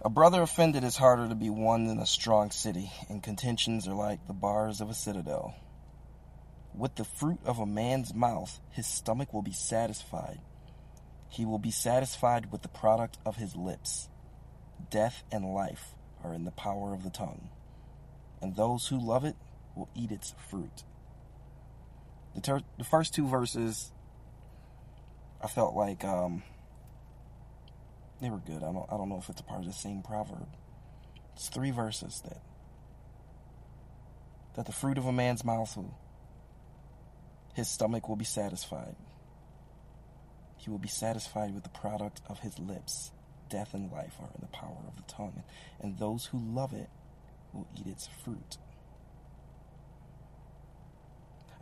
A brother offended is harder to be won than a strong city, and contentions are like the bars of a citadel. With the fruit of a man's mouth, his stomach will be satisfied. He will be satisfied with the product of his lips. Death and life are in the power of the tongue, and those who love it will eat its fruit. The, ter- the first two verses, I felt like um, they were good. I don't, I don't know if it's a part of the same proverb. It's three verses that that the fruit of a man's mouth will, his stomach will be satisfied. He will be satisfied with the product of his lips. Death and life are in the power of the tongue, and those who love it will eat its fruit.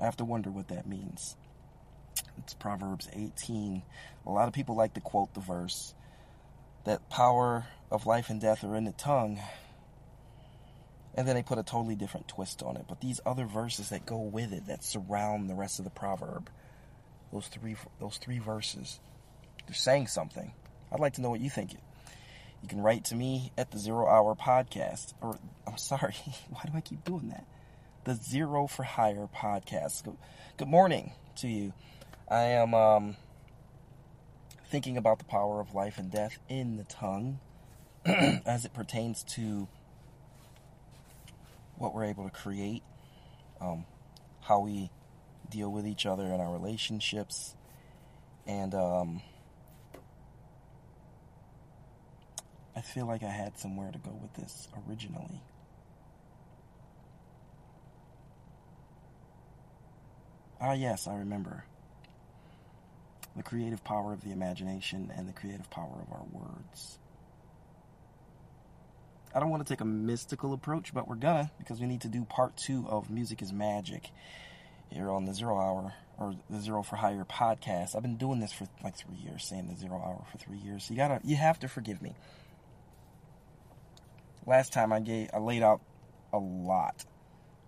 I have to wonder what that means. It's Proverbs 18. A lot of people like to quote the verse that power of life and death are in the tongue. And then they put a totally different twist on it. But these other verses that go with it, that surround the rest of the proverb, those three those three verses, they're saying something. I'd like to know what you think. You can write to me at the Zero Hour Podcast, or I'm sorry, why do I keep doing that? The Xero for Hire Podcast. Good, good morning to you. I am um, thinking about the power of life and death in the tongue as it pertains to what we're able to create, um, how we deal with each other in our relationships, and um, I feel like I had somewhere to go with this originally. Ah, yes, I remember the creative power of the imagination and the creative power of our words. I don't want to take a mystical approach, but we're gonna because we need to do part two of Music is Magic here on the Zero Hour or the Xero for Hire podcast. I've been doing this for like three years, saying the Zero Hour for three years. So you gotta, you have to forgive me. Last time I gave, I laid out a lot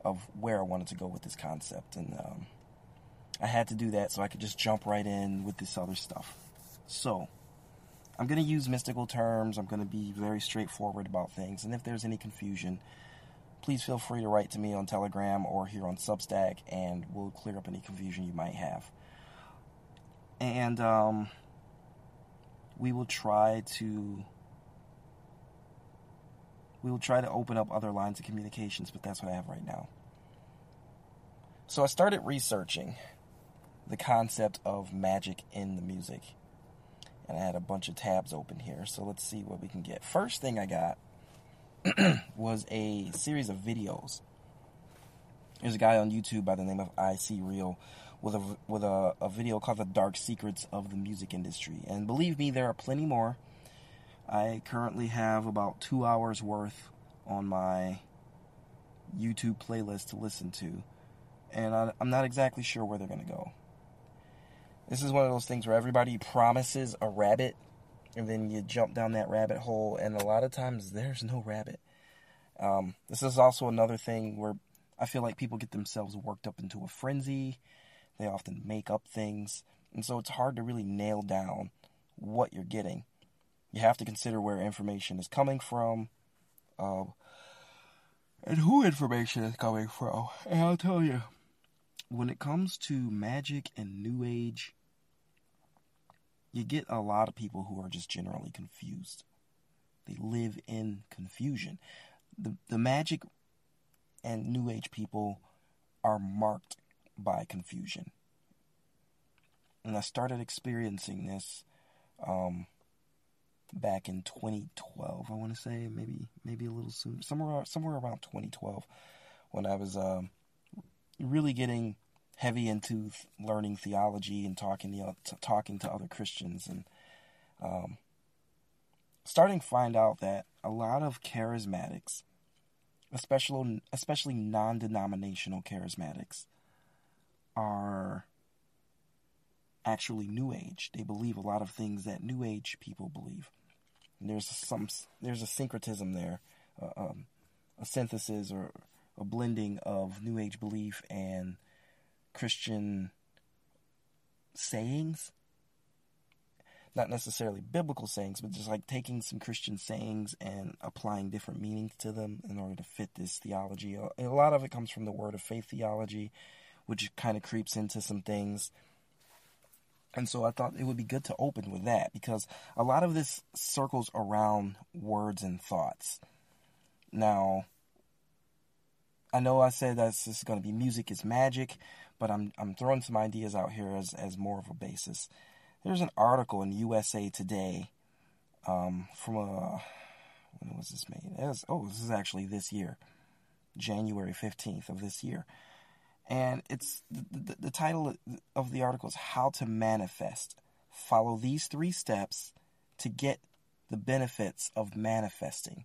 of where I wanted to go with this concept, and um, I had to do that so I could just jump right in with this other stuff. So, I'm going to use mystical terms. I'm going to be very straightforward about things. And if there's any confusion, please feel free to write to me on Telegram or here on Substack, and we'll clear up any confusion you might have. And um, we will try to we will try to open up other lines of communications, but that's what I have right now. So I started researching the concept of magic in the music. And I had a bunch of tabs open here, so let's see what we can get. First thing I got was a series of videos. There's a guy on YouTube by the name of I See Real with a with a, a video called "The Dark Secrets of the Music Industry," and believe me, there are plenty more. I currently have about two hours worth on my YouTube playlist to listen to, and I, I'm not exactly sure where they're going to go. This is one of those things where everybody promises a rabbit, and then you jump down that rabbit hole, and a lot of times there's no rabbit. Um, this is also another thing where I feel like people get themselves worked up into a frenzy. They often make up things, and so it's hard to really nail down what you're getting. You have to consider where information is coming from, uh, and who information is coming from. And I'll tell you, when it comes to magic and New Age, you get a lot of people who are just generally confused. They live in confusion. The, the magic and New Age people are marked by confusion. And I started experiencing this um, back in 2012. I want to say maybe maybe a little soon, somewhere somewhere around 2012, when I was um, really getting heavy into learning theology and talking to, talking to other Christians and um, starting to find out that a lot of charismatics, especially especially non-denominational charismatics, are actually New Age. They believe a lot of things that New Age people believe. And there's some there's a syncretism there, uh, um, a synthesis or a blending of New Age belief and Christian sayings. not necessarily biblical sayings, but just like taking some Christian sayings and applying different meanings to them in order to fit this theology. A lot of it comes from the Word of Faith theology, which kind of creeps into some things. And so I thought it would be good to open with that because a lot of this circles around words and thoughts. Now, I know I said that this is going to be music is magic, but I'm I'm throwing some ideas out here as as more of a basis. There's an article in USA Today um, from a when was this made? Was, oh, this is actually this year, January fifteenth of this year, and it's the, the, the title of the article is "How to Manifest." Follow these three steps to get the benefits of manifesting.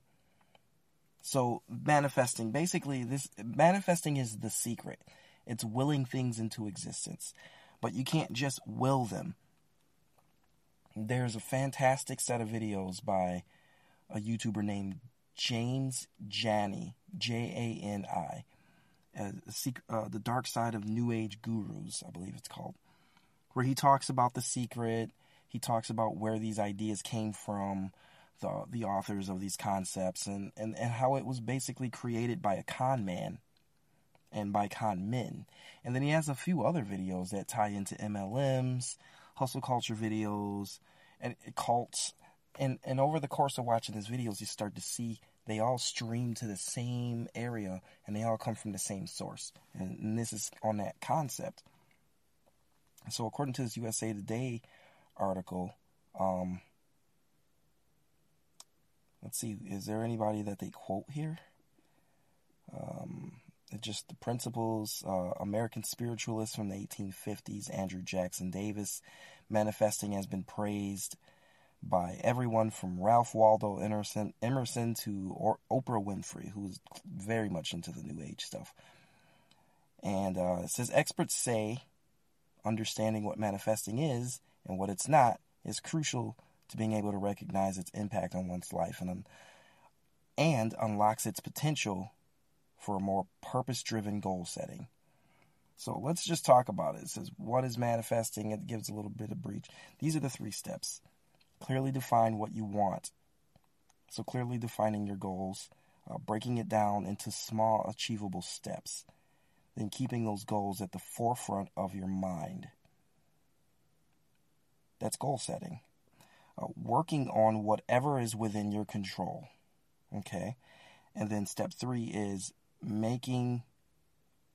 So manifesting, basically, this manifesting is the secret. It's willing things into existence, but you can't just will them. There's a fantastic set of videos by a YouTuber named James Jani, J A N I, uh, the dark side of New Age gurus, I believe it's called, where he talks about the secret. He talks about where these ideas came from, the the authors of these concepts, and, and, and how it was basically created by a con man and by con men. And then he has a few other videos that tie into MLMs, hustle culture videos, and cults. And and over the course of watching his videos, you start to see they all stream to the same area and they all come from the same source. And, and this is on that concept. So according to this USA Today article, um, let's see, is there anybody that they quote here? Um, just the principles, uh, American spiritualists from the 1850s, Andrew Jackson Davis, manifesting has been praised by everyone from Ralph Waldo Emerson, Emerson to or- Oprah Winfrey, who's very much into the New Age stuff. And uh, it says experts say understanding what manifesting is and what it's not is crucial to being able to recognize its impact on one's life and, and unlocks its potential for a more purpose driven goal setting. So let's just talk about it. It says, What is manifesting? It gives a little bit of breach. These are the three steps. Clearly define what you want. So, clearly defining your goals, uh, breaking it down into small, achievable steps, then keeping those goals at the forefront of your mind. That's goal setting. Uh, working on whatever is within your control. Okay? And then step three is making,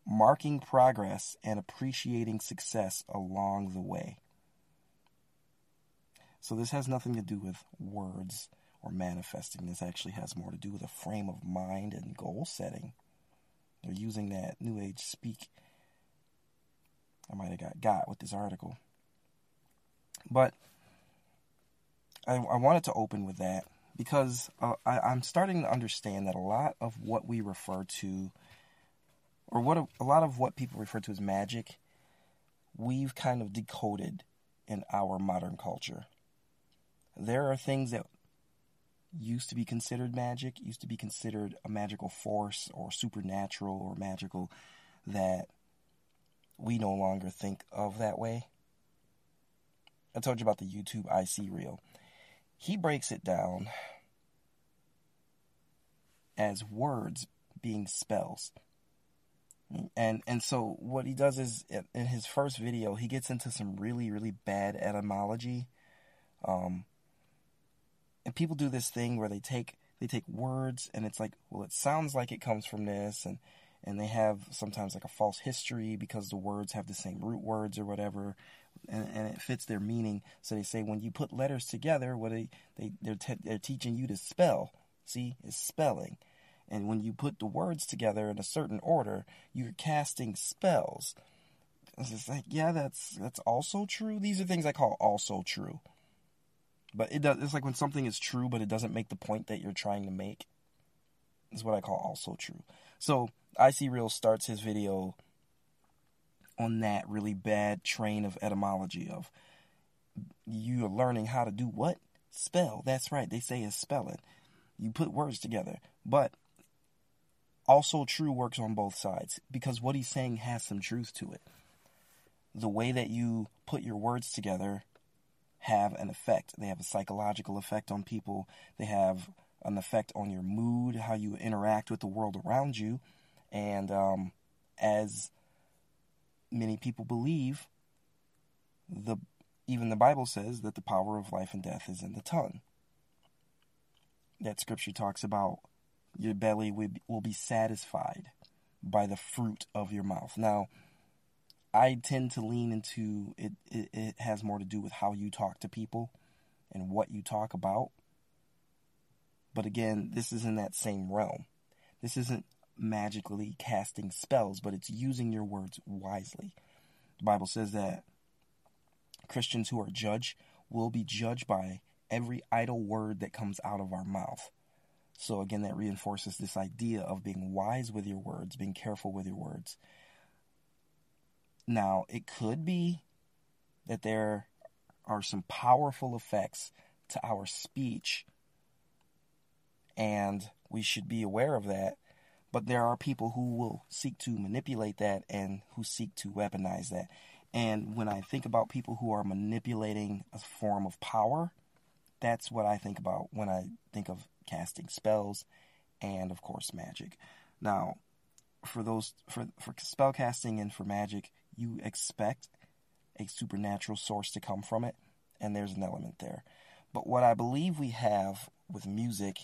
marking progress, and appreciating success along the way. So, this has nothing to do with words or manifesting. This actually has more to do with a frame of mind and goal setting. They're using that New Age speak. I might have got got with this article. But I, I wanted to open with that because uh, I, I'm starting to understand that a lot of what we refer to, or what a, a lot of what people refer to as magic, we've kind of decoded in our modern culture. There are things that used to be considered magic, used to be considered a magical force or supernatural or magical that we no longer think of that way. I told you about the YouTube IC reel he breaks it down as words being spells. And and so what he does is in his first video he gets into some really really bad etymology, um, and people do this thing where they take they take words and it's like well it sounds like it comes from this and and they have sometimes like a false history because the words have the same root words or whatever and, and it fits their meaning. So they say when you put letters together, what they they they're, te- they're teaching you to spell. See, it's spelling. And when you put the words together in a certain order, you're casting spells. It's just like, yeah, that's that's also true. These are things I call also true. But it does. It's like when something is true, but it doesn't make the point that you're trying to make. Is what I call also true. So I see Real starts his video on that really bad train of etymology of you are learning how to do what? Spell. That's right. They say it's spelling. You put words together. But also true works on both sides because what he's saying has some truth to it. The way that you put your words together have an effect. They have a psychological effect on people. They have an effect on your mood, how you interact with the world around you. And um, as many people believe, the even the Bible says that the power of life and death is in the tongue. That scripture talks about your belly will be satisfied by the fruit of your mouth. Now, I tend to lean into it, it, it has more to do with how you talk to people and what you talk about. But again, this is in that same realm. This isn't magically casting spells, but it's using your words wisely. The Bible says that Christians who are judged will be judged by every idle word that comes out of our mouth. So again, that reinforces this idea of being wise with your words, being careful with your words. Now, it could be that there are some powerful effects to our speech, and we should be aware of that. But there are people who will seek to manipulate that and who seek to weaponize that. And when I think about people who are manipulating a form of power, that's what I think about when I think of casting spells and, of course, magic. Now, for those for for spell casting and for magic, you expect a supernatural source to come from it, and there's an element there. But what I believe we have with music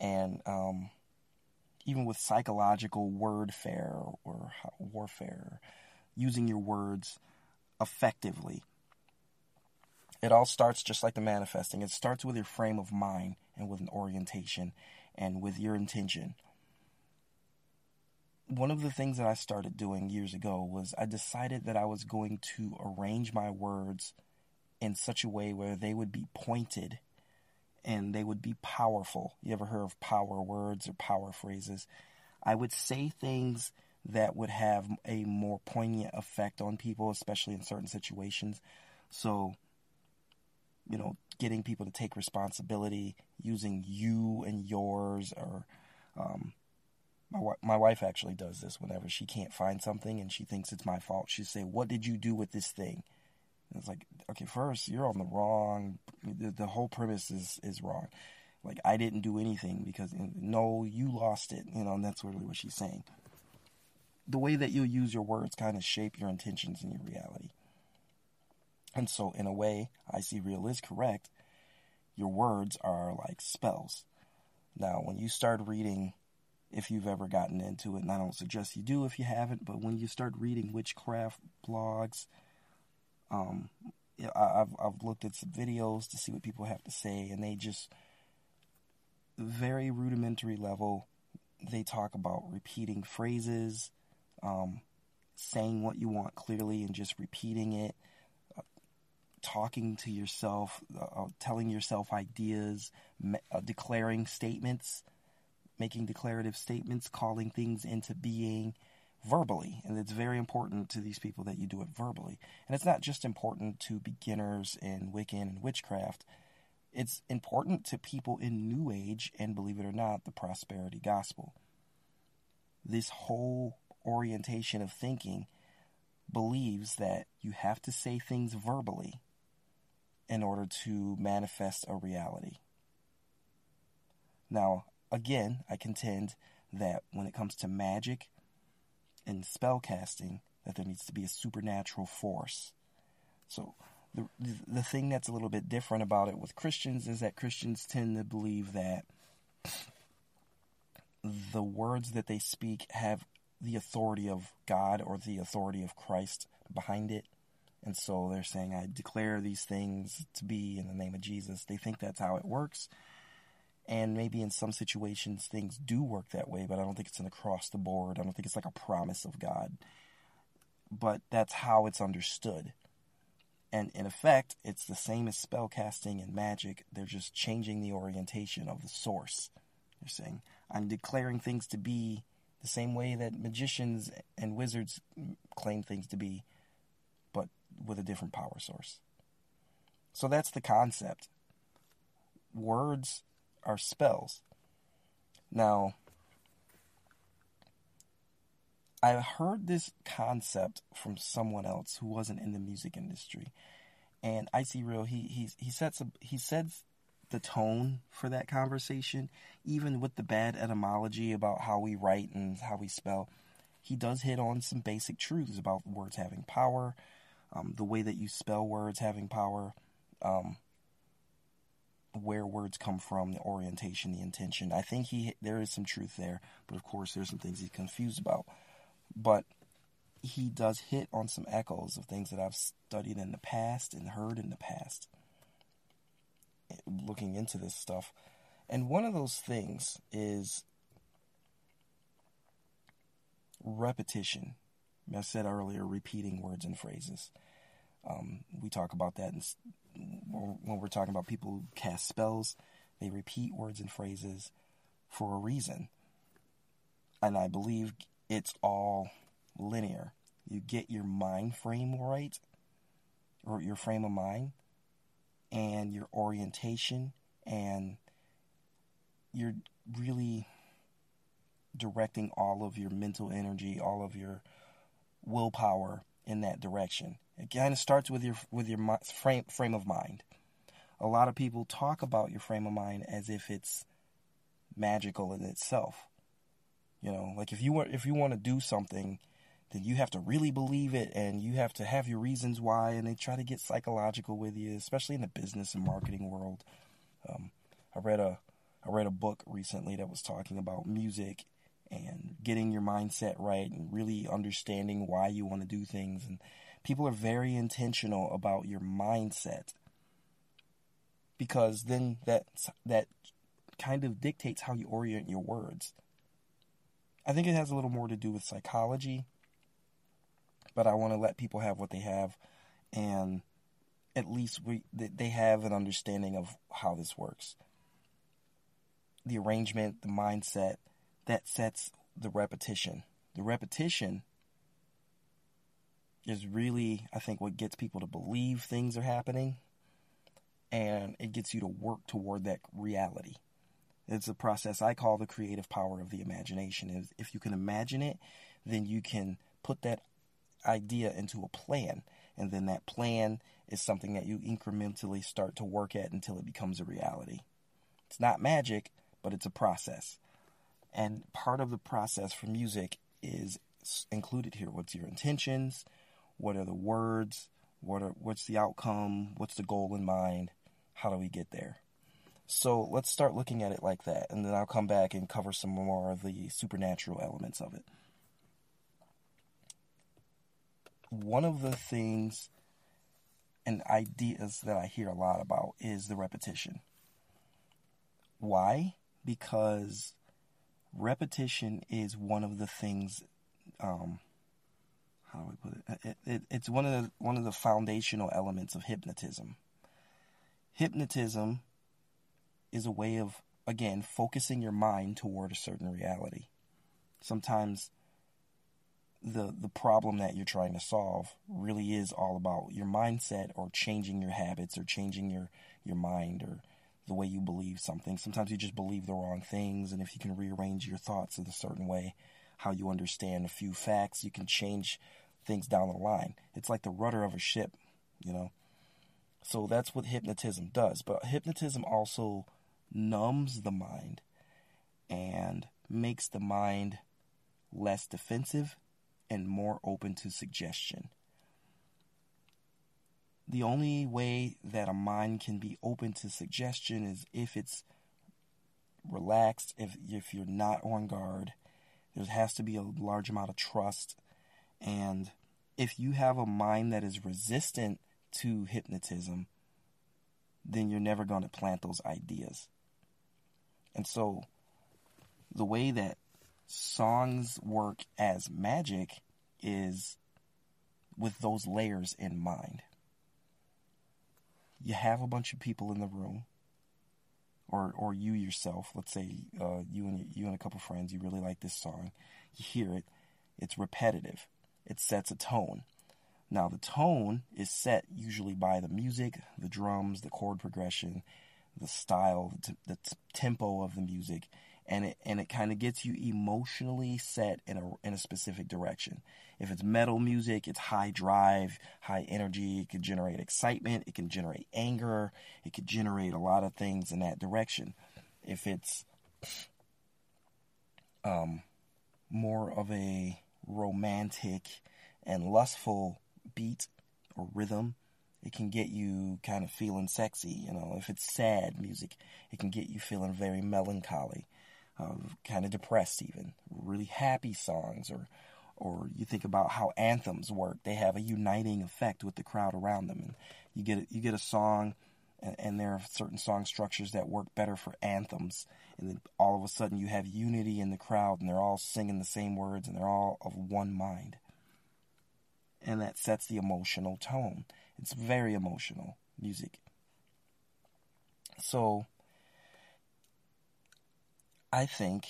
and um, even with psychological wordfare or warfare, using your words effectively. It all starts just like the manifesting. It starts with your frame of mind and with an orientation and with your intention. One of the things that I started doing years ago was I decided that I was going to arrange my words in such a way where they would be pointed and they would be powerful. You ever heard of power words or power phrases? I would say things that would have a more poignant effect on people, especially in certain situations. So, you know, getting people to take responsibility, using you and yours, or um, my my wife actually does this whenever she can't find something and she thinks it's my fault. She say, "What did you do with this thing?" It's like, okay, first you're on the wrong. The, the whole premise is is wrong. Like I didn't do anything because no, you lost it. You know, and that's really what she's saying the way that you use your words kind of shape your intentions and your reality. And so, in a way, I see real is correct. Your words are like spells. Now, when you start reading, if you've ever gotten into it, and I don't suggest you do if you haven't, but when you start reading witchcraft blogs, um, I've I've looked at some videos to see what people have to say, and they just very rudimentary level. They talk about repeating phrases um, saying what you want clearly and just repeating it, uh, talking to yourself, uh, uh telling yourself ideas, me- uh, declaring statements, making declarative statements, calling things into being verbally. And it's very important to these people that you do it verbally. And it's not just important to beginners in Wiccan and witchcraft. It's important to people in New Age and, believe it or not, the prosperity gospel. This whole orientation of thinking believes that you have to say things verbally in order to manifest a reality. Now, again, I contend that when it comes to magic and spell casting, that there needs to be a supernatural force. So, the, the thing that's a little bit different about it with Christians is that Christians tend to believe that the words that they speak have the authority of God or the authority of Christ behind it. And so they're saying, I declare these things to be in the name of Jesus. They think that's how it works. And maybe in some situations things do work that way, but I don't think it's an across the board. I don't think it's like a promise of God. But that's how it's understood. And in effect, it's the same as spell casting and magic. They're just changing the orientation of the source. They're saying, I'm declaring things to be the same way that magicians and wizards claim things to be, but with a different power source. So that's the concept. Words are spells. Now, I heard this concept from someone else who wasn't in the music industry. And Icy Real, he he he sets a, he sets the tone for that conversation, even with the bad etymology about how we write and how we spell. He does hit on some basic truths about words having power, um, the way that you spell words having power, um, where words come from, the orientation, the intention. I think he there is some truth there, but of course there's some things he's confused about. But he does hit on some echoes of things that I've studied in the past and heard in the past looking into this stuff. And one of those things is repetition. I said earlier, repeating words and phrases. Um, we talk about that in, when we're talking about people who cast spells. They repeat words and phrases for a reason. And I believe it's all linear. You get your mind frame right, or your frame of mind, and your orientation and you're really directing all of your mental energy, all of your willpower in that direction. It kind of starts with your with your frame frame of mind. A lot of people talk about your frame of mind as if it's magical in itself. You know, like if you want if you want to do something then you have to really believe it and you have to have your reasons why and they try to get psychological with you especially in the business and marketing world um, i read a i read a book recently that was talking about music and getting your mindset right and really understanding why you want to do things and people are very intentional about your mindset because then that that kind of dictates how you orient your words I think it has a little more to do with psychology but I want to let people have what they have, and at least we they have an understanding of how this works. The arrangement, the mindset, that sets the repetition. The repetition is really, I think, what gets people to believe things are happening, and it gets you to work toward that reality. It's a process I call the creative power of the imagination. If you can imagine it, then you can put that idea into a plan. And then that plan is something that you incrementally start to work at until it becomes a reality. It's not magic, but it's a process. And part of the process for music is included here. What's your intentions? What are the words? What are what's the outcome? What's the goal in mind? How do we get there? So let's start looking at it like that, and then I'll come back and cover some more of the supernatural elements of it. one of the things and ideas that I hear a lot about is the repetition. Why? Because repetition is one of the things. Um, how do I put it? It, it? It's one of the one of the foundational elements of hypnotism. Hypnotism is a way of again focusing your mind toward a certain reality. Sometimes the the problem that you're trying to solve really is all about your mindset or changing your habits or changing your your mind or the way you believe something. Sometimes you just believe the wrong things and if you can rearrange your thoughts in a certain way, how you understand a few facts, you can change things down the line. It's like the rudder of a ship, you know. So that's what hypnotism does. But hypnotism also numbs the mind and makes the mind less defensive and more open to suggestion. The only way that a mind can be open to suggestion is if it's relaxed, if, if you're not on guard. There has to be a large amount of trust. And if you have a mind that is resistant to hypnotism, then you're never going to plant those ideas. And so, the way that songs work as magic is with those layers in mind. You have a bunch of people in the room, or or you yourself. Let's say uh, you and you and a couple friends. You really like this song. You hear it. It's repetitive. It sets a tone. Now the tone is set usually by the music, the drums, the chord progression, the style, the, t- the t- tempo of the music, and it and it kind of gets you emotionally set in a in a specific direction. If it's metal music, it's high drive, high energy. It can generate excitement. It can generate anger. It could generate a lot of things in that direction. If it's um, more of a romantic and lustful beat or rhythm, it can get you kind of feeling sexy. You know, if it's sad music, it can get you feeling very melancholy, um, kind of depressed, even. Really happy songs, or or you think about how anthems work. They have a uniting effect with the crowd around them, and you get you get a song, and, and there are certain song structures that work better for anthems, and then all of a sudden you have unity in the crowd, and they're all singing the same words, and they're all of one mind, and that sets the emotional tone. It's very emotional music. So I think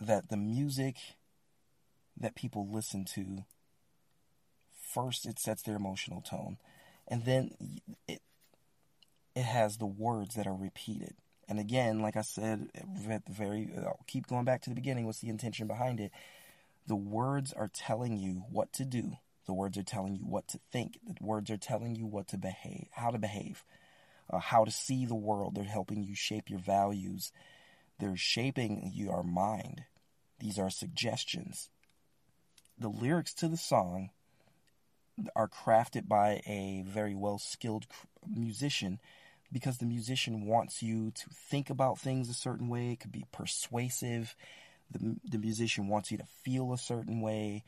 that the music that people listen to first it sets their emotional tone and then it it has the words that are repeated and again like i said at the very I'll keep going back to the beginning what's the intention behind it? The words are telling you what to do. The words are telling you what to think. The words are telling you what to behave how to behave uh, how to see the world. They're helping you shape your values. They're shaping your mind. These are suggestions. The lyrics to the song are crafted by a very well skilled musician because the musician wants you to think about things a certain way. It could be persuasive. The, the musician wants you to feel a certain way.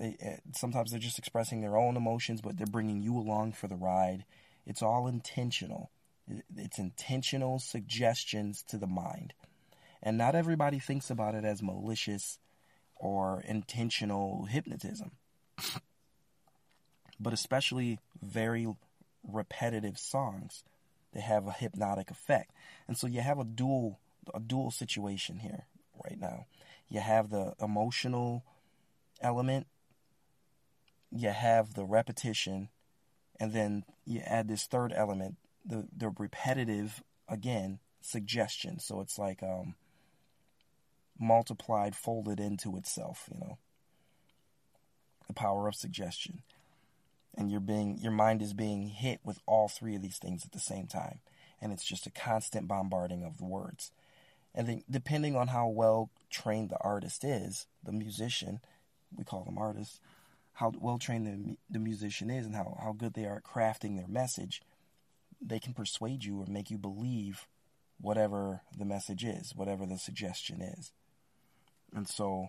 Uh, sometimes they're just expressing their own emotions, but they're bringing you along for the ride. It's all intentional. It's intentional suggestions to the mind. And not everybody thinks about it as malicious or intentional hypnotism. but especially very repetitive songs that have a hypnotic effect. And so you have a dual a dual situation here right now. You have the emotional element, you have the repetition, and then you add this third element, the the repetitive again suggestion. So it's like um multiplied, folded into itself, you know. The power of suggestion. And you're being your mind is being hit with all three of these things at the same time. And it's just a constant bombarding of the words. And then depending on how well trained the artist is, the musician, we call them artists, how well trained the, the musician is and how, how good they are at crafting their message, they can persuade you or make you believe whatever the message is, whatever the suggestion is. And so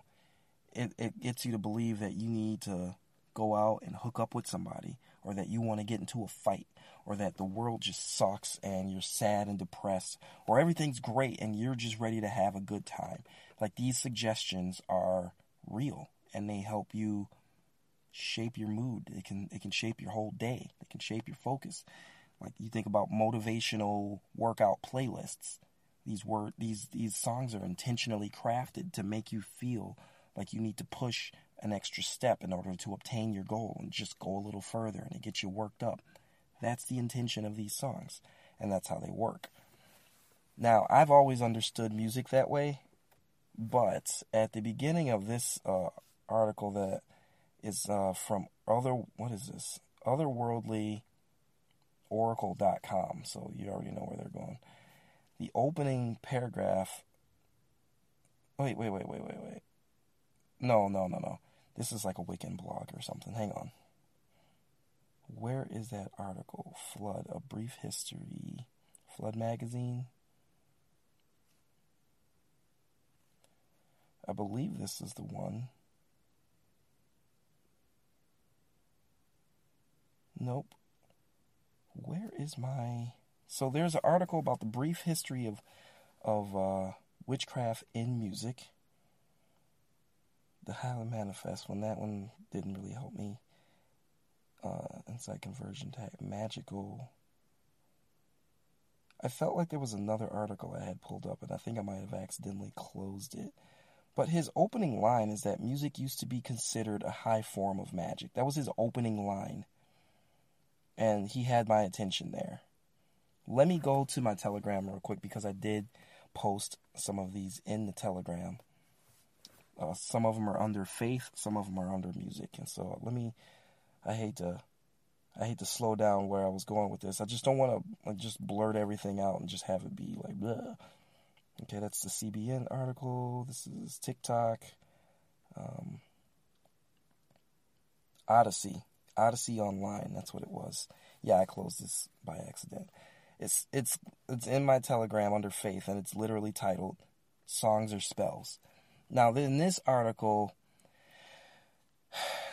it, it gets you to believe that you need to go out and hook up with somebody or that you want to get into a fight or that the world just sucks and you're sad and depressed or everything's great and you're just ready to have a good time. Like these suggestions are real and they help you shape your mood. It can it can shape your whole day. It can shape your focus. Like you think about motivational workout playlists these word these these songs are intentionally crafted to make you feel like you need to push an extra step in order to obtain your goal and just go a little further and it gets you worked up. That's the intention of these songs, and that's how they work. Now, I've always understood music that way, but at the beginning of this uh, article that is uh, from other what is this otherworldly oracle.com so you already know where they're going the opening paragraph. Wait, wait, wait, wait, wait, wait. No, no, no, no. This is like a Wiccan blog or something. Hang on. Where is that article? Flood, a brief history. Flood magazine. I believe this is the one. Nope. Where is my. So there's an article about the brief history of of uh, witchcraft in music. The Highland Manifest one. That one didn't really help me. Uh, Insight Conversion Tag Magical. I felt like there was another article I had pulled up, and I think I might have accidentally closed it. But his opening line is that music used to be considered a high form of magic. That was his opening line. And he had my attention there. let me go to my Telegram real quick because I did post some of these in the Telegram. Uh, some of them are under faith, some of them are under music, and so let me. I hate to, I hate to slow down where I was going with this. I just don't want to like just blurt everything out and just have it be like, Bleh. okay, that's the CBN article. This is TikTok, um, Odyssey, Odysee Online. That's what it was. Yeah, I closed this by accident. It's it's it's in my Telegram under faith, and it's literally titled "Songs or Spells." Now, in this article,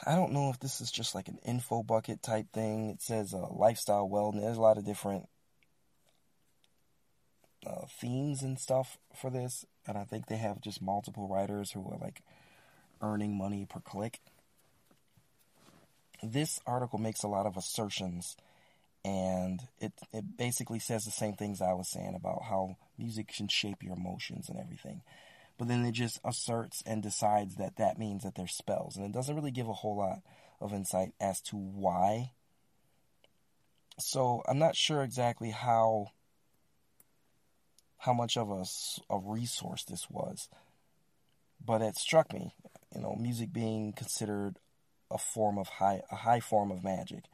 I don't know if this is just like an info bucket type thing. It says uh, lifestyle wellness. There's a lot of different uh, themes and stuff for this, and I think they have just multiple writers who are like earning money per click. This article makes a lot of assertions and it it basically says the same things I was saying about how music can shape your emotions and everything. But then it just asserts and decides that that means that there's spells, and it doesn't really give a whole lot of insight as to why. So I'm not sure exactly how how much of a, a resource this was, but it struck me, you know, music being considered a form of high a high form of magic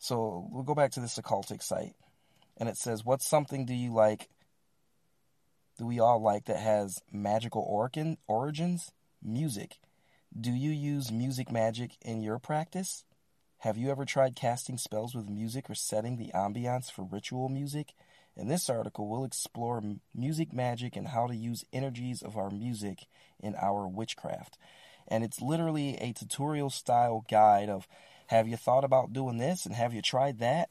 so we'll go back to this occultic site. And it says, What something do you like? Do we all like that has magical origin, origins? Music. Do you use music magic in your practice? Have you ever tried casting spells with music or setting the ambiance for ritual music? In this article, we'll explore music magic and how to use energies of our music in our witchcraft. And it's literally a tutorial style guide of have you thought about doing this and have you tried that?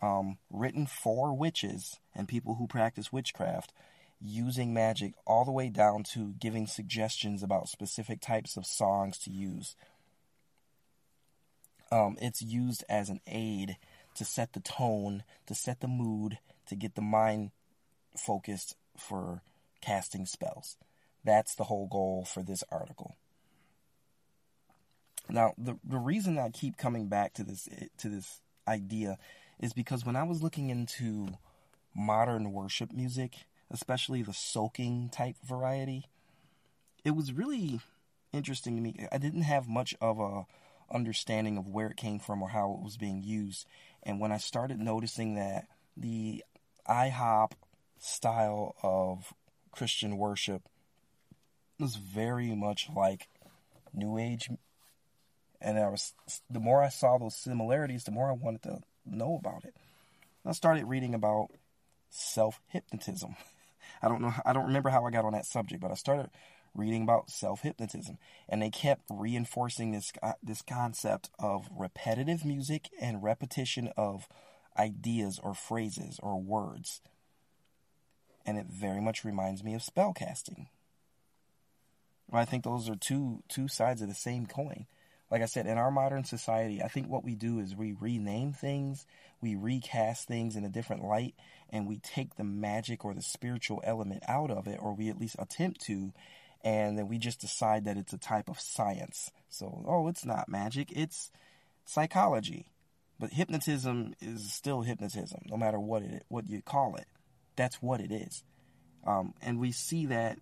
Um, written for witches and people who practice witchcraft using magic all the way down to giving suggestions about specific types of songs to use. Um, it's used as an aid to set the tone, to set the mood, to get the mind focused for casting spells. That's the whole goal for this article. Now, the the reason I keep coming back to this to this idea is because when I was looking into modern worship music, especially the soaking type variety, it was really interesting to me. I didn't have much of a understanding of where it came from or how it was being used, and when I started noticing that the IHOP style of Christian worship was very much like New Age and I was the more I saw those similarities, the more I wanted to know about it. I started reading about self hypnotism. I don't know. I don't remember how I got on that subject, but I started reading about self hypnotism, and they kept reinforcing this uh, this concept of repetitive music and repetition of ideas or phrases or words. And it very much reminds me of spell casting. I think those are two two sides of the same coin like I said, in our modern society, I think what we do is we rename things, we recast things in a different light, and we take the magic or the spiritual element out of it, or we at least attempt to, and then we just decide that it's a type of science. So, oh, it's not magic, it's psychology. But hypnotism is still hypnotism, no matter what it what you call it. That's what it is. Um, and we see that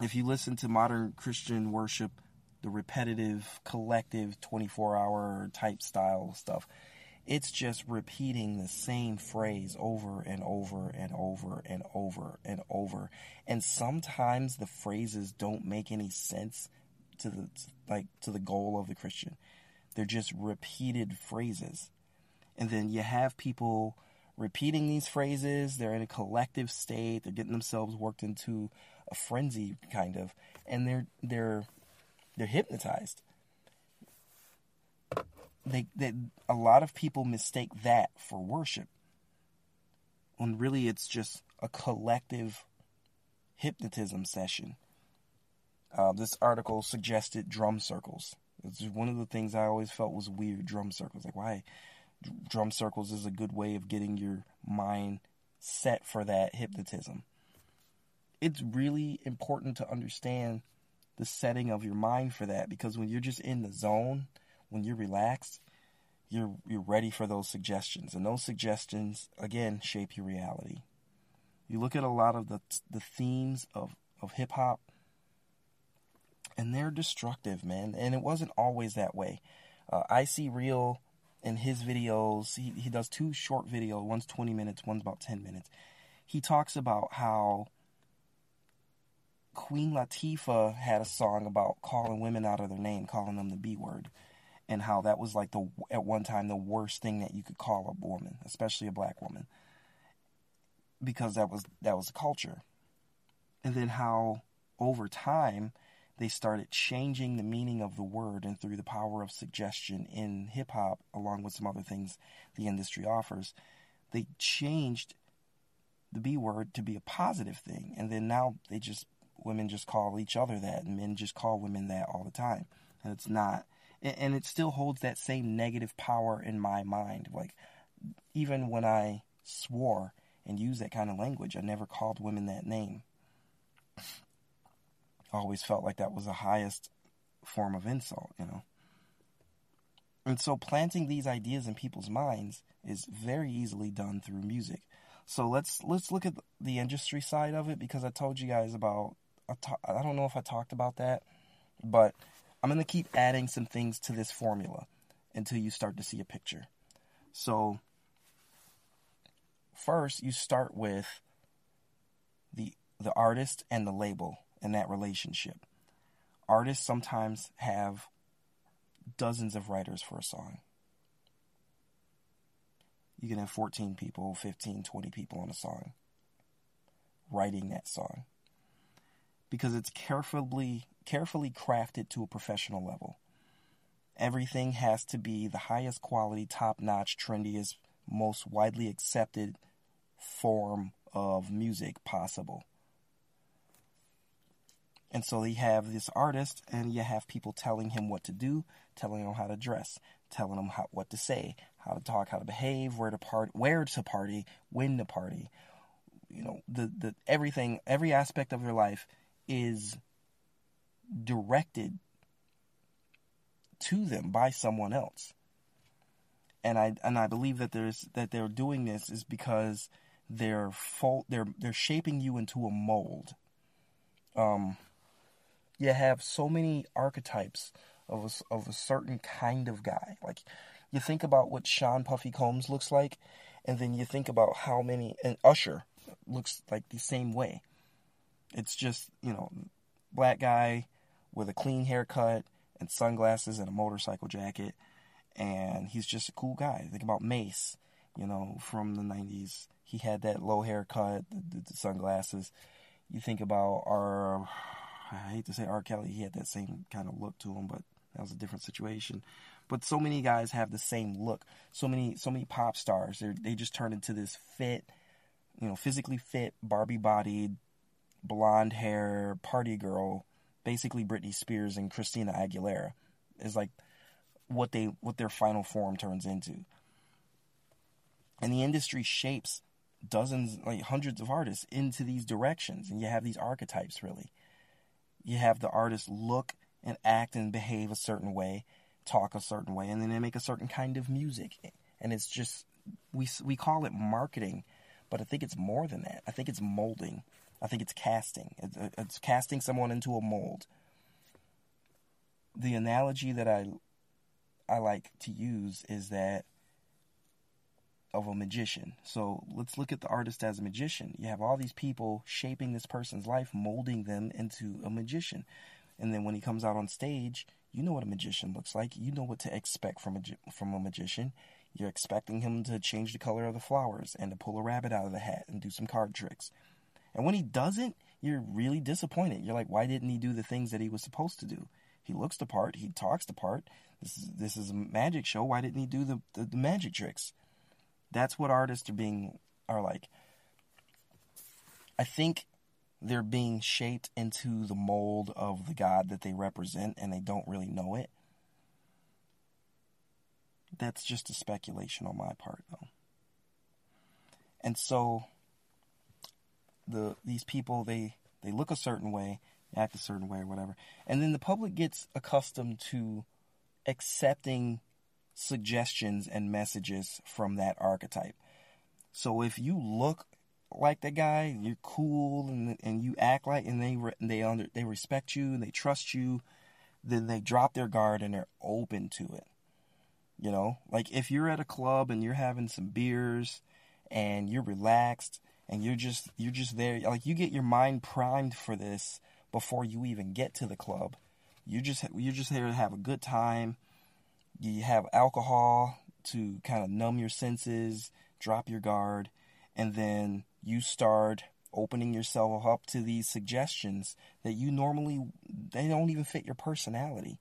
if you listen to modern Christian worship the repetitive, collective, 24 hour type style stuff. It's just repeating the same phrase over and over and over and over and over. And sometimes the phrases don't make any sense to the like to the goal of the Christian. They're just repeated phrases. And then you have people repeating these phrases, they're in a collective state, they're getting themselves worked into a frenzy kind of, and they're they're they're hypnotized. They, they a lot of people mistake that for worship. When really it's just a collective hypnotism session. Uh, this article suggested drum circles. It's one of the things I always felt was weird. Drum circles, like why drum circles is a good way of getting your mind set for that hypnotism. It's really important to understand the setting of your mind for that because when you're just in the zone, when you're relaxed, you're you're ready for those suggestions, and those suggestions again shape your reality. You look at a lot of the the themes of of hip hop, and they're destructive, man. And it wasn't always that way. Uh, real in his videos, he he does two short videos. One's twenty minutes, one's about ten minutes. He talks about how Queen Latifah had a song about calling women out of their name, calling them the B word and how that was like the at one time the worst thing that you could call a woman, especially a black woman, because that was that was the culture. And then how over time they started changing the meaning of the word and through the power of suggestion in hip hop along with some other things the industry offers, they changed the B word to be a positive thing. And then now they just women just call each other that and men just call women that all the time. And it's not and it still holds that same negative power in my mind. Like, even when I swore and used that kind of language, I never called women that name. I always felt like that was the highest form of insult, you know. And so planting these ideas in people's minds is very easily done through music. So let's let's look at the industry side of it because I told you guys about I don't know if I talked about that, but I'm going to keep adding some things to this formula until you start to see a picture. So, first, you start with the the artist and the label and that relationship. Artists sometimes have dozens of writers for a song. You can have 14 people, 15, 20 people on a song writing that song because it's carefully carefully crafted to a professional level. Everything has to be the highest quality, top notch, trendiest, most widely accepted form of music possible. And so you have this artist, and you have people telling him what to do, telling him how to dress, telling him how, what to say, how to talk, how to behave, where to part, where to party, when to party. You know, the the everything, every aspect of their life is directed to them by someone else. And I and I believe that there's that they're doing this is because they're full, they're they're shaping you into a mold. Um, you have so many archetypes of a, of a certain kind of guy. Like you think about what Sean Puffy Combs looks like, and then you think about how many and Usher looks like the same way. It's just you know, black guy with a clean haircut and sunglasses and a motorcycle jacket, and he's just a cool guy. Think about Mase, you know, from the '90s. He had that low haircut, the, the sunglasses. You think about our, I hate to say R. Kelly, he had that same kind of look to him, but that was a different situation. But so many guys have the same look. So many, so many pop stars, they they just turn into this fit, you know, physically fit, Barbie bodied, blonde hair party girl basically Britney Spears and Christina Aguilera is like what they what their final form turns into. And the industry shapes dozens like hundreds of artists into these directions and you have these archetypes really. You have the artist look and act and behave a certain way, talk a certain way and then they make a certain kind of music and it's just we we call it marketing, but I think it's more than that. I think it's molding I think it's casting. It's, casting someone into a mold. The analogy that I I like to use is that of a magician. So let's look at the artist as a magician. You have all these people shaping this person's life, molding them into a magician. And then when he comes out on stage, you know what a magician looks like. You know what to expect from a from a magician. You're expecting him to change the color of the flowers and to pull a rabbit out of the hat and do some card tricks. And when he doesn't, you're really disappointed. You're like, why didn't he do the things that he was supposed to do? He looks the part. He talks the part. This is this is a magic show. Why didn't he do the, the, the magic tricks? That's what artists are being are like. I think they're being shaped into the mold of the God that they represent, and they don't really know it. That's just a speculation on my part, though. And so the these people they they look a certain way, act a certain way, or whatever, and then the public gets accustomed to accepting suggestions and messages from that archetype. So if you look like that guy, you're cool and and you act like and they they under they respect you and they trust you, then they drop their guard and they're open to it. You know, like if you're at a club and you're having some beers and you're relaxed and you're just you're just there like you get your mind primed for this before you even get to the club. You just you're just there to have a good time. You have alcohol to kind of numb your senses, drop your guard, and then you start opening yourself up to these suggestions that you normally they don't even fit your personality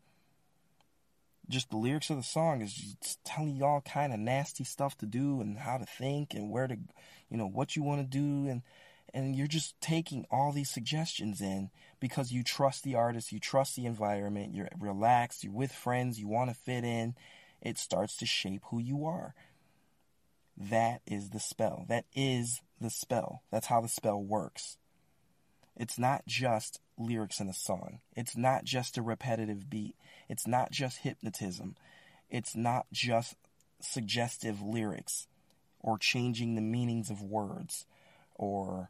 just the lyrics of the song is telling you all kind of nasty stuff to do and how to think and where to you know what you want to do and and you're just taking all these suggestions in because you trust the artist you trust the environment you're relaxed you're with friends you want to fit in. It starts to shape who you are. That is the spell. That is the spell. That's how the spell works. It's not just lyrics in a song. It's not just a repetitive beat. It's not just hypnotism. It's not just suggestive lyrics or changing the meanings of words or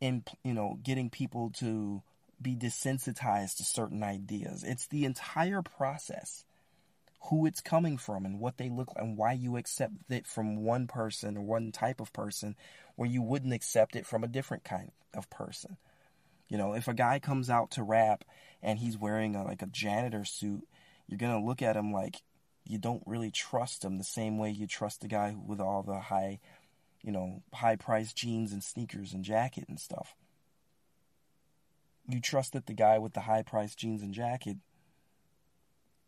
in you know getting people to be desensitized to certain ideas. It's the entire process. Who it's coming from and what they look like and why you accept it from one person or one type of person where you wouldn't accept it from a different kind of person. You know, if a guy comes out to rap and he's wearing a, like a janitor suit, you're gonna look at him like you don't really trust him the same way you trust the guy with all the high, you know, high priced jeans and sneakers and jacket and stuff. You trust that the guy with the high priced jeans and jacket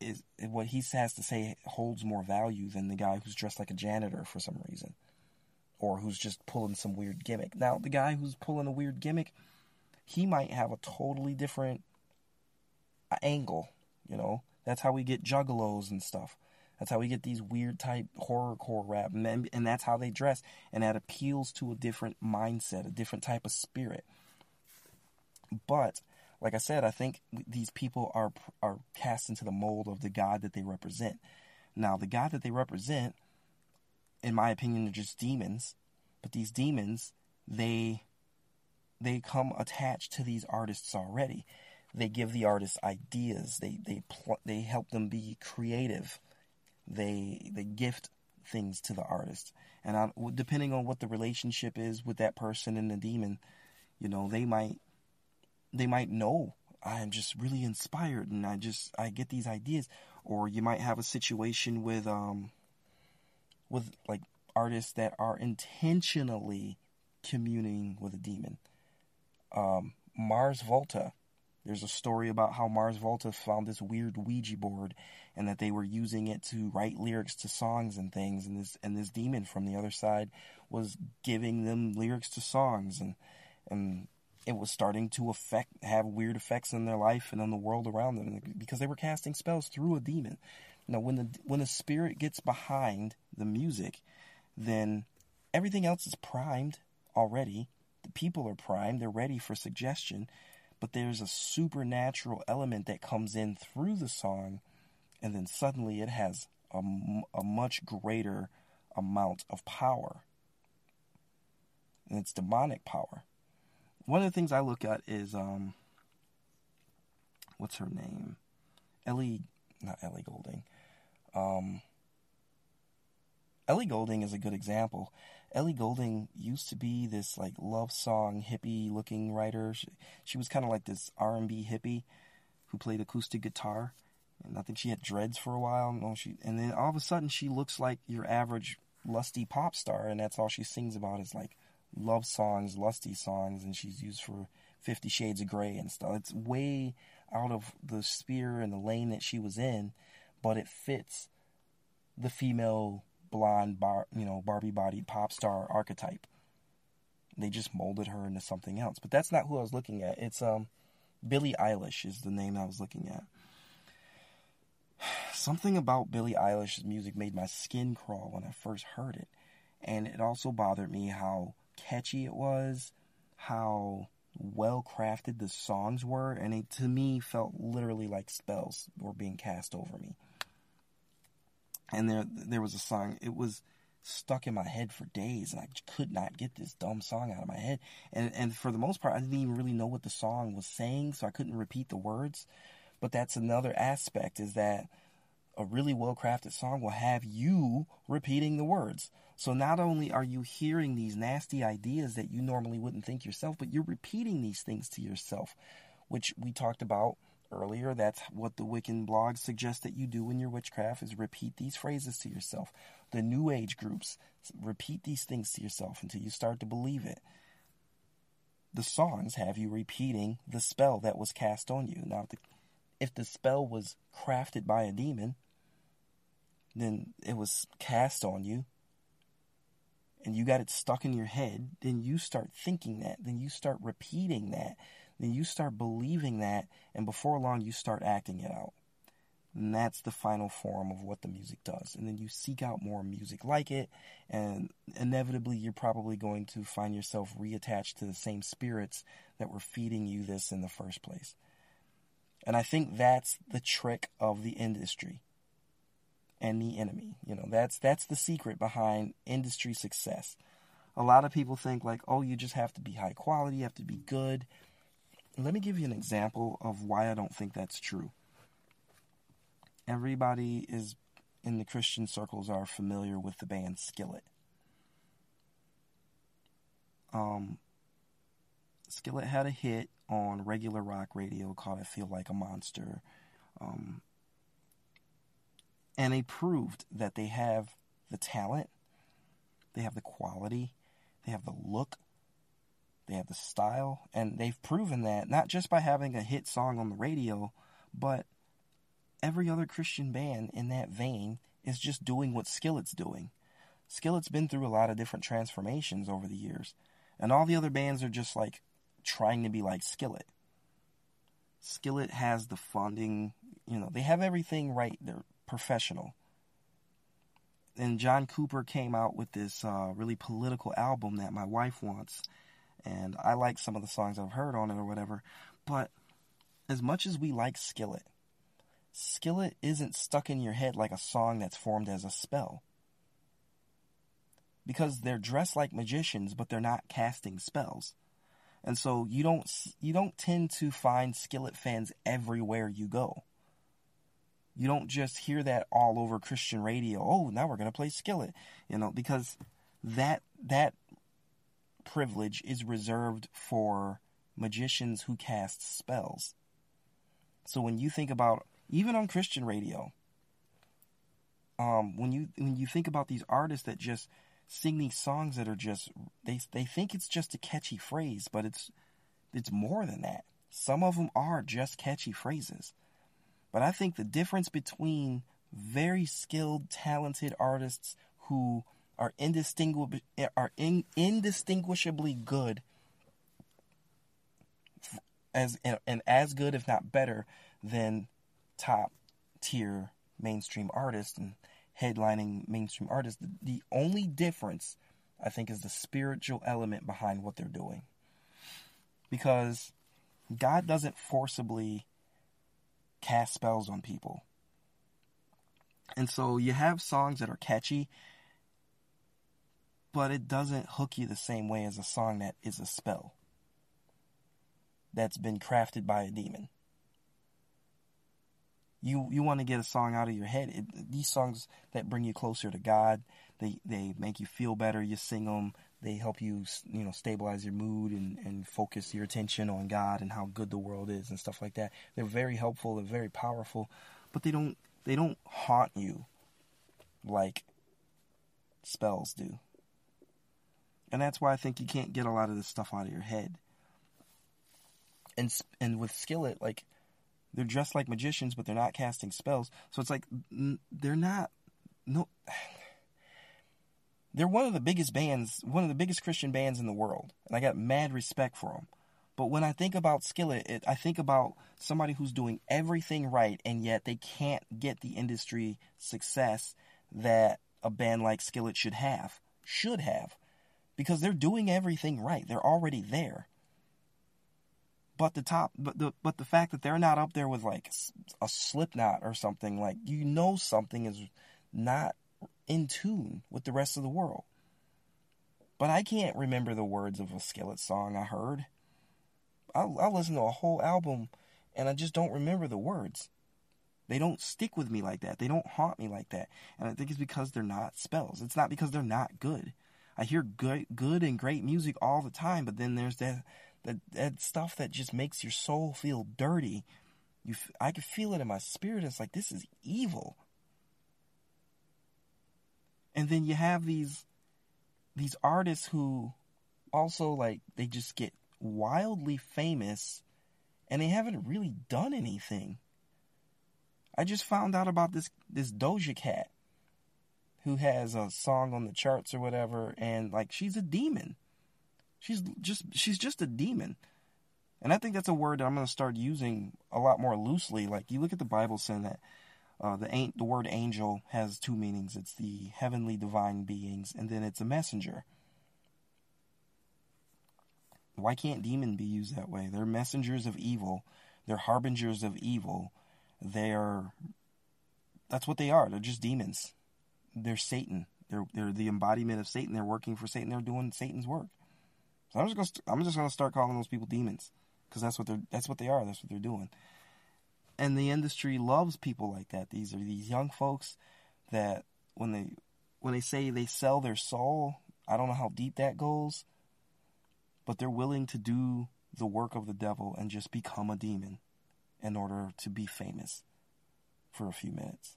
is what he has to say holds more value than the guy who's dressed like a janitor for some reason or who's just pulling some weird gimmick. Now, the guy who's pulling a weird gimmick he might have a totally different uh, angle, you know. That's how we get juggalos and stuff. That's how we get these weird type horrorcore rap, and, and that's how they dress, and that appeals to a different mindset, a different type of spirit. But like I said, I think these people are are cast into the mold of the God that they represent. Now, the God that they represent, in my opinion, are just demons. But these demons, they they come attached to these artists already. They give the artists ideas. They they pl- they help them be creative. They they gift things to the artist, and I, depending on what the relationship is with that person and the demon, you know, they might they might know I'm just really inspired and I just I get these ideas, or you might have a situation with um with like artists that are intentionally communing with a demon um, Mars Volta. There's a story about how Mars Volta found this weird Ouija board and that they were using it to write lyrics to songs and things and this and this demon from the other side was giving them lyrics to songs and and it was starting to affect have weird effects in their life and on the world around them because they were casting spells through a demon. Now when the when the spirit gets behind the music, then everything else is primed already people are primed, they're ready for suggestion, but there's a supernatural element that comes in through the song, and then suddenly it has a, a much greater amount of power. And it's demonic power. One of the things I look at is um, what's her name? Ellie, not Ellie Goulding. Um, Ellie Goulding is a good example. Ellie Goulding used to be this like love song hippie looking writer. She, she was kind of like this R&B hippie who played acoustic guitar. And I think she had dreads for a while. And, she, and then all of a sudden she looks like your average lusty pop star. And that's all she sings about is like love songs, lusty songs. And she's used for Fifty Shades of Grey and stuff. It's way out of the sphere and the lane that she was in, but it fits the female blonde, bar, you know, Barbie-bodied pop star archetype. They just molded her into something else. But that's not who I was looking at. It's um, Billie Eilish is the name I was looking at. Something about Billie Eilish's music made my skin crawl when I first heard it. And it also bothered me how catchy it was, how well crafted the songs were, and it to me felt literally like spells were being cast over me and there there was a song. It was stuck in my head for days, and I could not get this dumb song out of my head. And and for the most part, I didn't even really know what the song was saying, so I couldn't repeat the words. But that's another aspect is that a really well crafted song will have you repeating the words. So not only are you hearing these nasty ideas that you normally wouldn't think yourself, but you're repeating these things to yourself, which we talked about earlier. That's what the Wiccan blogs suggest that you do in your witchcraft is repeat these phrases to yourself. The New Age groups repeat these things to yourself until you start to believe it. The songs have you repeating the spell that was cast on you. Now, if the, if the spell was crafted by a demon, then it was cast on you and you got it stuck in your head, then you start thinking that, then you start repeating that, then you start believing that, and before long you start acting it out. And that's the final form of what the music does. And then you seek out more music like it, and inevitably you're probably going to find yourself reattached to the same spirits that were feeding you this in the first place. And I think that's the trick of the industry and the enemy. You know, that's that's the secret behind industry success. A lot of people think like, "Oh, you just have to be high quality, you have to be good." Let me give you an example of why I don't think that's true. Everybody is in the Christian circles are familiar with the band Skillet. Um, Skillet had a hit on regular rock radio called I Feel Like a Monster. Um, and they proved that they have the talent, they have the quality, they have the look, they have the style, and they've proven that not just by having a hit song on the radio, but every other Christian band in that vein is just doing what Skillet's doing. Skillet's been through a lot of different transformations over the years, and all the other bands are just like trying to be like Skillet. Skillet has the funding, you know, they have everything right. They're professional. And John Cooper came out with this uh, really political album that my wife wants. And I like some of the songs I've heard on it or whatever. But as much as we like Skillet, Skillet isn't stuck in your head like a song that's formed as a spell. Because they're dressed like magicians, but they're not casting spells. And so you don't you don't tend to find Skillet fans everywhere you go. You don't just hear that all over Christian radio. Oh, now we're going to play Skillet, you know, because that that privilege is reserved for magicians who cast spells. So when you think about even on Christian radio, um, when you when you think about these artists that just sing these songs that are just they they think it's just a catchy phrase, but it's it's more than that. Some of them are just catchy phrases. But I think the difference between very skilled, talented artists who are are in, indistinguishably good as and as good if not better than top tier mainstream artists and headlining mainstream artists the, the only difference I think is the spiritual element behind what they're doing because God doesn't forcibly cast spells on people. And so you have songs that are catchy, but it doesn't hook you the same way as a song that is a spell that's been crafted by a demon. You you want to get a song out of your head. It, these songs that bring you closer to God, they they make you feel better. You sing them. They help you you know stabilize your mood and and focus your attention on God and how good the world is and stuff like that. They're very helpful. They're very powerful, but they don't they don't haunt you like spells do. And that's why I think you can't get a lot of this stuff out of your head. And and with Skillet, like they're dressed like magicians, but they're not casting spells. So it's like they're not no. They're one of the biggest bands, one of the biggest Christian bands in the world, and I got mad respect for them. But when I think about Skillet, it, I think about somebody who's doing everything right, and yet they can't get the industry success that a band like Skillet should have, should have, because they're doing everything right. They're already there. But the top, but the but the fact that they're not up there with like a Slipknot or something like you know something is not in tune with the rest of the world. But I can't remember the words of a Skillet song I heard. I'll, I'll listen to a whole album and I just don't remember the words. They don't stick with me like that. They don't haunt me like that. And I think it's because they're not spells. It's not because they're not good. I hear good, good and great music all the time, but then there's that, that, that stuff that just makes your soul feel dirty. You, I can feel it in my spirit. It's like this is evil. And then you have these, these artists who also like they just get wildly famous, and they haven't really done anything. I just found out about this this Doja Cat who has a song on the charts or whatever and like she's a demon. She's just she's just a demon. And I think that's a word that I'm going to start using a lot more loosely. Like you look at the Bible saying that uh, the the word angel has two meanings. It's the heavenly divine beings, and then it's a messenger. Why can't demon be used that way? They're messengers of evil. They're harbingers of evil. They're that's what they are. They're just demons. They're Satan. They're they're the embodiment of Satan. They're working for Satan. They're doing Satan's work. So I'm just gonna I'm just gonna start calling those people demons because that's what they're that's what they are. That's what they're doing. And the industry loves people like that. These are these young folks that when they when they say they sell their soul, I don't know how deep that goes, but they're willing to do the work of the devil and just become a demon in order to be famous for a few minutes.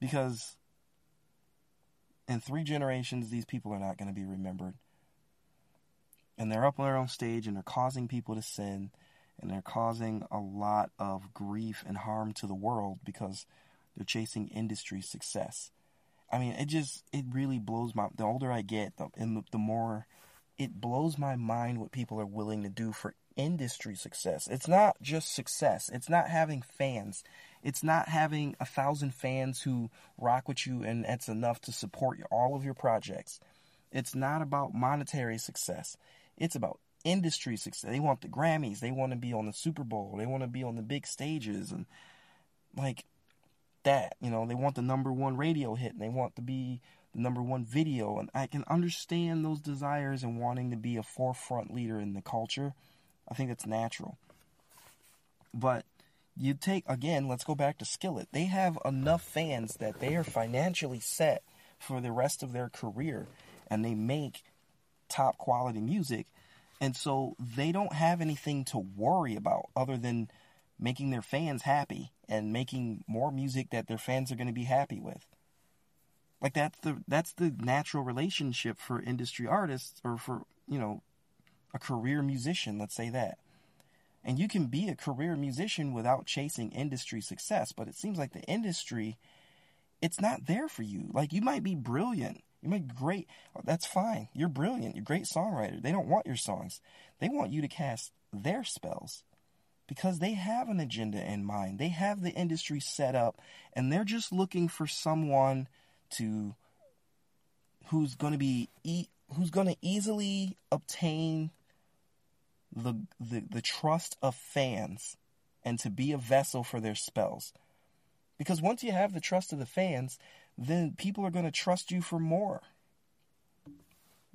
Because in three generations, these people are not going to be remembered. And they're up on their own stage and they're causing people to sin and they're causing a lot of grief and harm to the world because they're chasing industry success. I mean, it just, it really blows my, the older I get, the, and the, the more it blows my mind what people are willing to do for industry success. It's not just success. It's not having fans. It's not having a thousand fans who rock with you and that's enough to support all of your projects. It's not about monetary success. It's about industry success. They want the Grammys. They want to be on the Super Bowl. They want to be on the big stages and like that. You know, they want the number one radio hit and they want to be the number one video. And I can understand those desires and wanting to be a forefront leader in the culture. I think that's natural. But you take, again, let's go back to Skillet. They have enough fans that they are financially set for the rest of their career and they make top quality music. And so they don't have anything to worry about other than making their fans happy and making more music that their fans are going to be happy with. Like that's the that's the natural relationship for industry artists or for, you know, a career musician, let's say that. And you can be a career musician without chasing industry success, but it seems like the industry it's not there for you. Like you might be brilliant. You might be great. Oh, that's fine. You're brilliant. You're a great songwriter. They don't want your songs. They want you to cast their spells because they have an agenda in mind. They have the industry set up and they're just looking for someone to who's going to be who's going to easily obtain the, the the trust of fans and to be a vessel for their spells. Because once you have the trust of the fans, then people are going to trust you for more.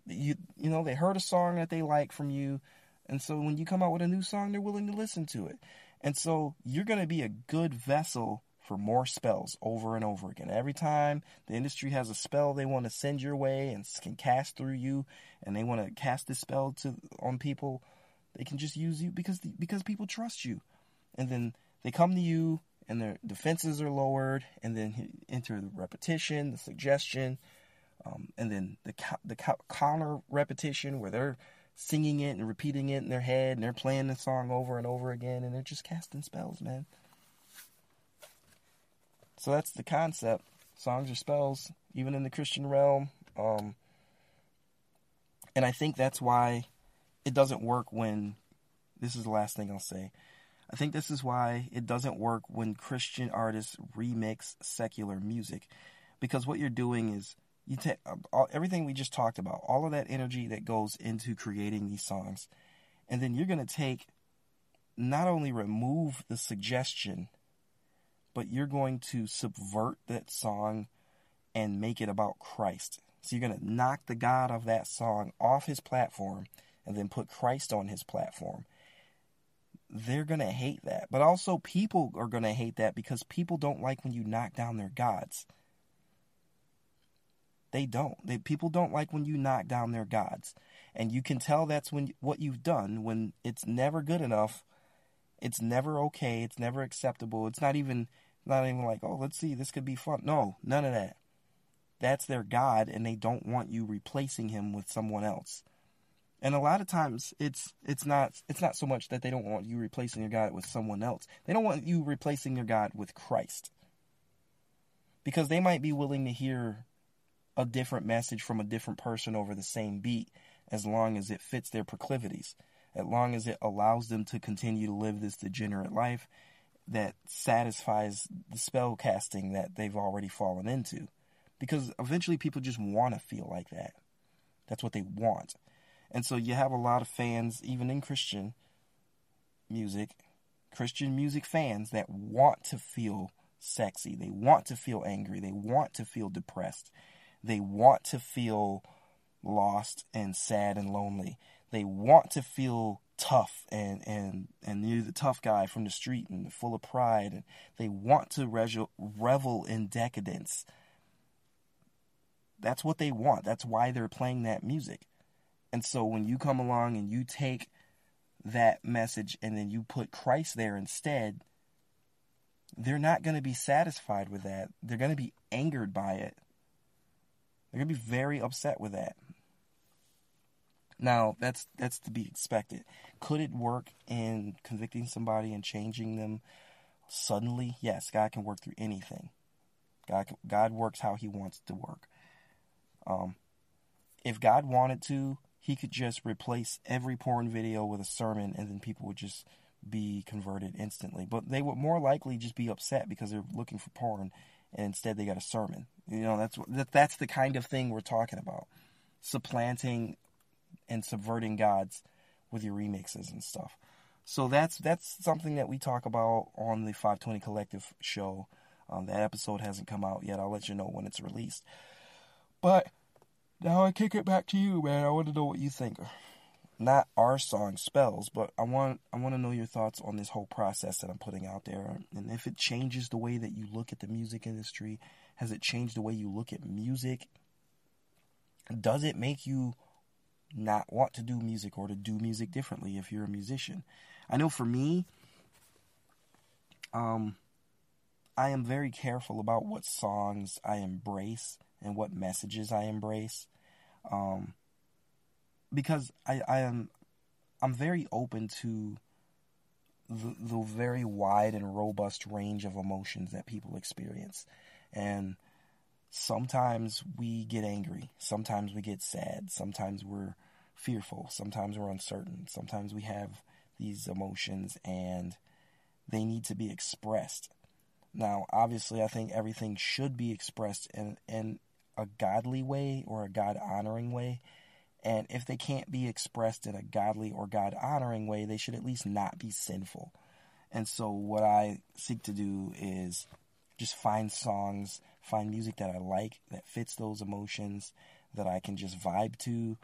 You you know, they heard a song that they like from you, and so when you come out with a new song, they're willing to listen to it. And so you're going to be a good vessel for more spells over and over again. Every time the industry has a spell they want to send your way and can cast through you, and they want to cast this spell to on people, they can just use you because because people trust you, and then they come to you and their defenses are lowered, and then enter the repetition, the suggestion, um, and then the the counter repetition where they're singing it and repeating it in their head, and they're playing the song over and over again, and they're just casting spells, man. So that's the concept. Songs are spells, even in the Christian realm. Um, and I think that's why it doesn't work when. This is the last thing I'll say. I think this is why it doesn't work when Christian artists remix secular music. Because what you're doing is you take everything we just talked about, all of that energy that goes into creating these songs, and then you're going to take not only remove the suggestion but you're going to subvert that song and make it about Christ. So you're going to knock the God of that song off his platform and then put Christ on his platform. They're going to hate that. But also, people are going to hate that because people don't like when you knock down their gods. They don't. They, people don't like when you knock down their gods. And you can tell that's when what you've done when it's never good enough. It's never okay. It's never acceptable. It's not even not even like, "Oh, let's see, this could be fun." No, none of that. That's their god and they don't want you replacing him with someone else. And a lot of times it's it's not it's not so much that they don't want you replacing your God with someone else. They don't want you replacing your God with Christ. Because they might be willing to hear a different message from a different person over the same beat as long as it fits their proclivities, as long as it allows them to continue to live this degenerate life that satisfies the spell casting that they've already fallen into. Because eventually people just want to feel like that. That's what they want. And so you have a lot of fans, even in Christian music, Christian music fans that want to feel sexy. They want to feel angry. They want to feel depressed. They want to feel lost and sad and lonely. They want to feel tough and and and you're the tough guy from the street and full of pride and they want to revel in decadence. That's what they want. That's why they're playing that music. And so when you come along and you take that message and then you put Christ there instead, they're not going to be satisfied with that. They're going to be angered by it. They're going to be very upset with that. Now, that's that's to be expected. Could it work in convicting somebody and changing them suddenly? Yes, God can work through anything. God God works how he wants to work. Um, if God wanted to, he could just replace every porn video with a sermon and then people would just be converted instantly. But they would more likely just be upset because they're looking for porn and instead they got a sermon. You know, that's that, that's the kind of thing we're talking about. Supplanting and subverting gods with your remixes and stuff. So that's that's something that we talk about on the 520 Collective show. Um, that episode hasn't come out yet. I'll let you know when it's released. But now I kick it back to you, man. I want to know what you think. Not our song spells, but I want I want to know your thoughts on this whole process that I'm putting out there, and if it changes the way that you look at the music industry. Has it changed the way you look at music? Does it make you not want to do music or to do music differently if you're a musician? I know for me, um, I am very careful about what songs I embrace and what messages I embrace. Um, because I, I am I'm very open to the, the very wide and robust range of emotions that people experience, and sometimes we get angry, sometimes we get sad, sometimes we're fearful, sometimes we're uncertain, sometimes we have these emotions and they need to be expressed. Now, obviously, I think everything should be expressed in, in a godly way or a God honoring way. And if they can't be expressed in a godly or God honoring way, they should at least not be sinful. And so, what I seek to do is just find songs, find music that I like, that fits those emotions, that I can just vibe to,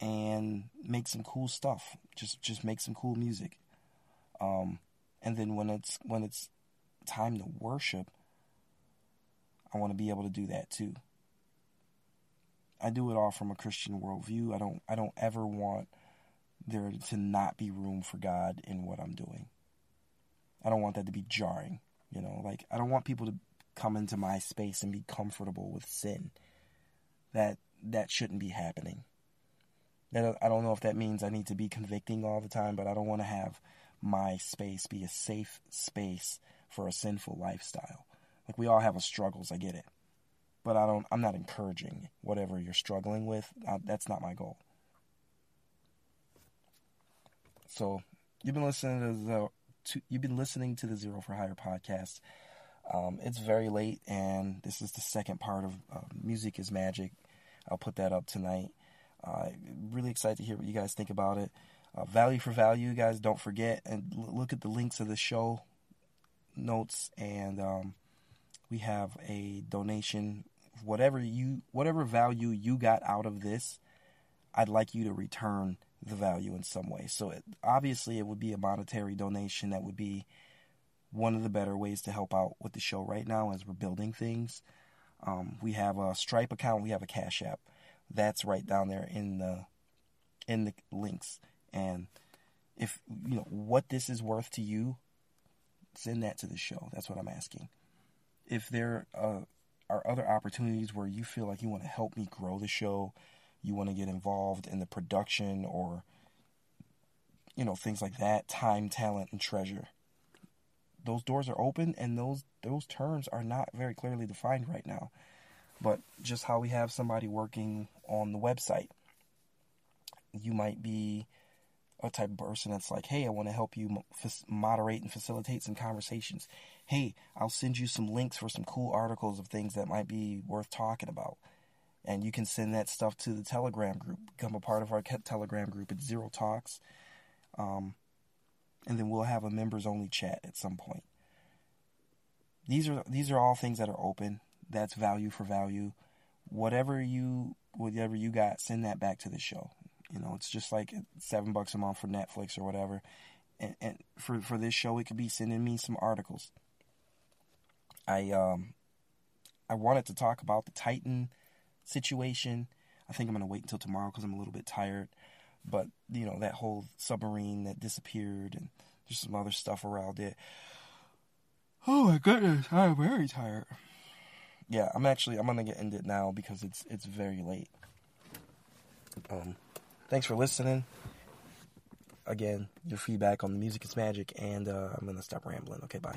and make some cool stuff. Just just make some cool music. Um, and then when it's when it's time to worship, I want to be able to do that too. I do it all from a Christian worldview. I don't I don't ever want there to not be room for God in what I'm doing. I don't want that to be jarring, you know, like I don't want people to come into my space and be comfortable with sin. That that shouldn't be happening. That I don't know if that means I need to be convicting all the time, but I don't want to have my space be a safe space for a sinful lifestyle. Like we all have our struggles, I get it but I don't. I'm not encouraging whatever you're struggling with. Uh, that's not my goal. So you've been listening to the to, you've been listening to the Xero for Hire podcast. Um, it's very late, and this is the second part of uh, Music is Magic. I'll put that up tonight. Uh, really excited to hear what you guys think about it. Uh, value for value, guys. Don't forget and look at the links of the show notes, and um, we have a donation. Whatever you, whatever value you got out of this, I'd like you to return the value in some way. So it, obviously, it would be a monetary donation. That would be one of the better ways to help out with the show right now as we're building things. Um, we have a Stripe account. We have a Cash App. That's right down there in the in the links. And if you know what this is worth to you, send that to the show. That's what I'm asking. If there uh, are other opportunities where you feel like you want to help me grow the show, you want to get involved in the production or you know things like that, time, talent, and treasure. Those doors are open, and those those terms are not very clearly defined right now. But just how we have somebody working on the website, you might be a type of person that's like, hey, I want to help you moderate and facilitate some conversations. Hey, I'll send you some links for some cool articles of things that might be worth talking about. And you can send that stuff to the Telegram group. Become a part of our Telegram group. It's Xero Talks. Um, and then we'll have a members only chat at some point. These are these are all things that are open. That's value for value. Whatever you whatever you got, send that back to the show. You know, it's just like seven bucks a month for Netflix or whatever. And, and for for this show, it could be sending me some articles. I um, I wanted to talk about the Titan situation. I think I'm gonna wait until tomorrow because I'm a little bit tired. But you know that whole submarine that disappeared, and there's some other stuff around it. Oh my goodness, I'm very tired. Yeah, I'm actually I'm gonna get ended now because it's it's very late. Um, Thanks for listening. Again, your feedback on the music is magic, and uh, I'm gonna stop rambling. Okay, bye.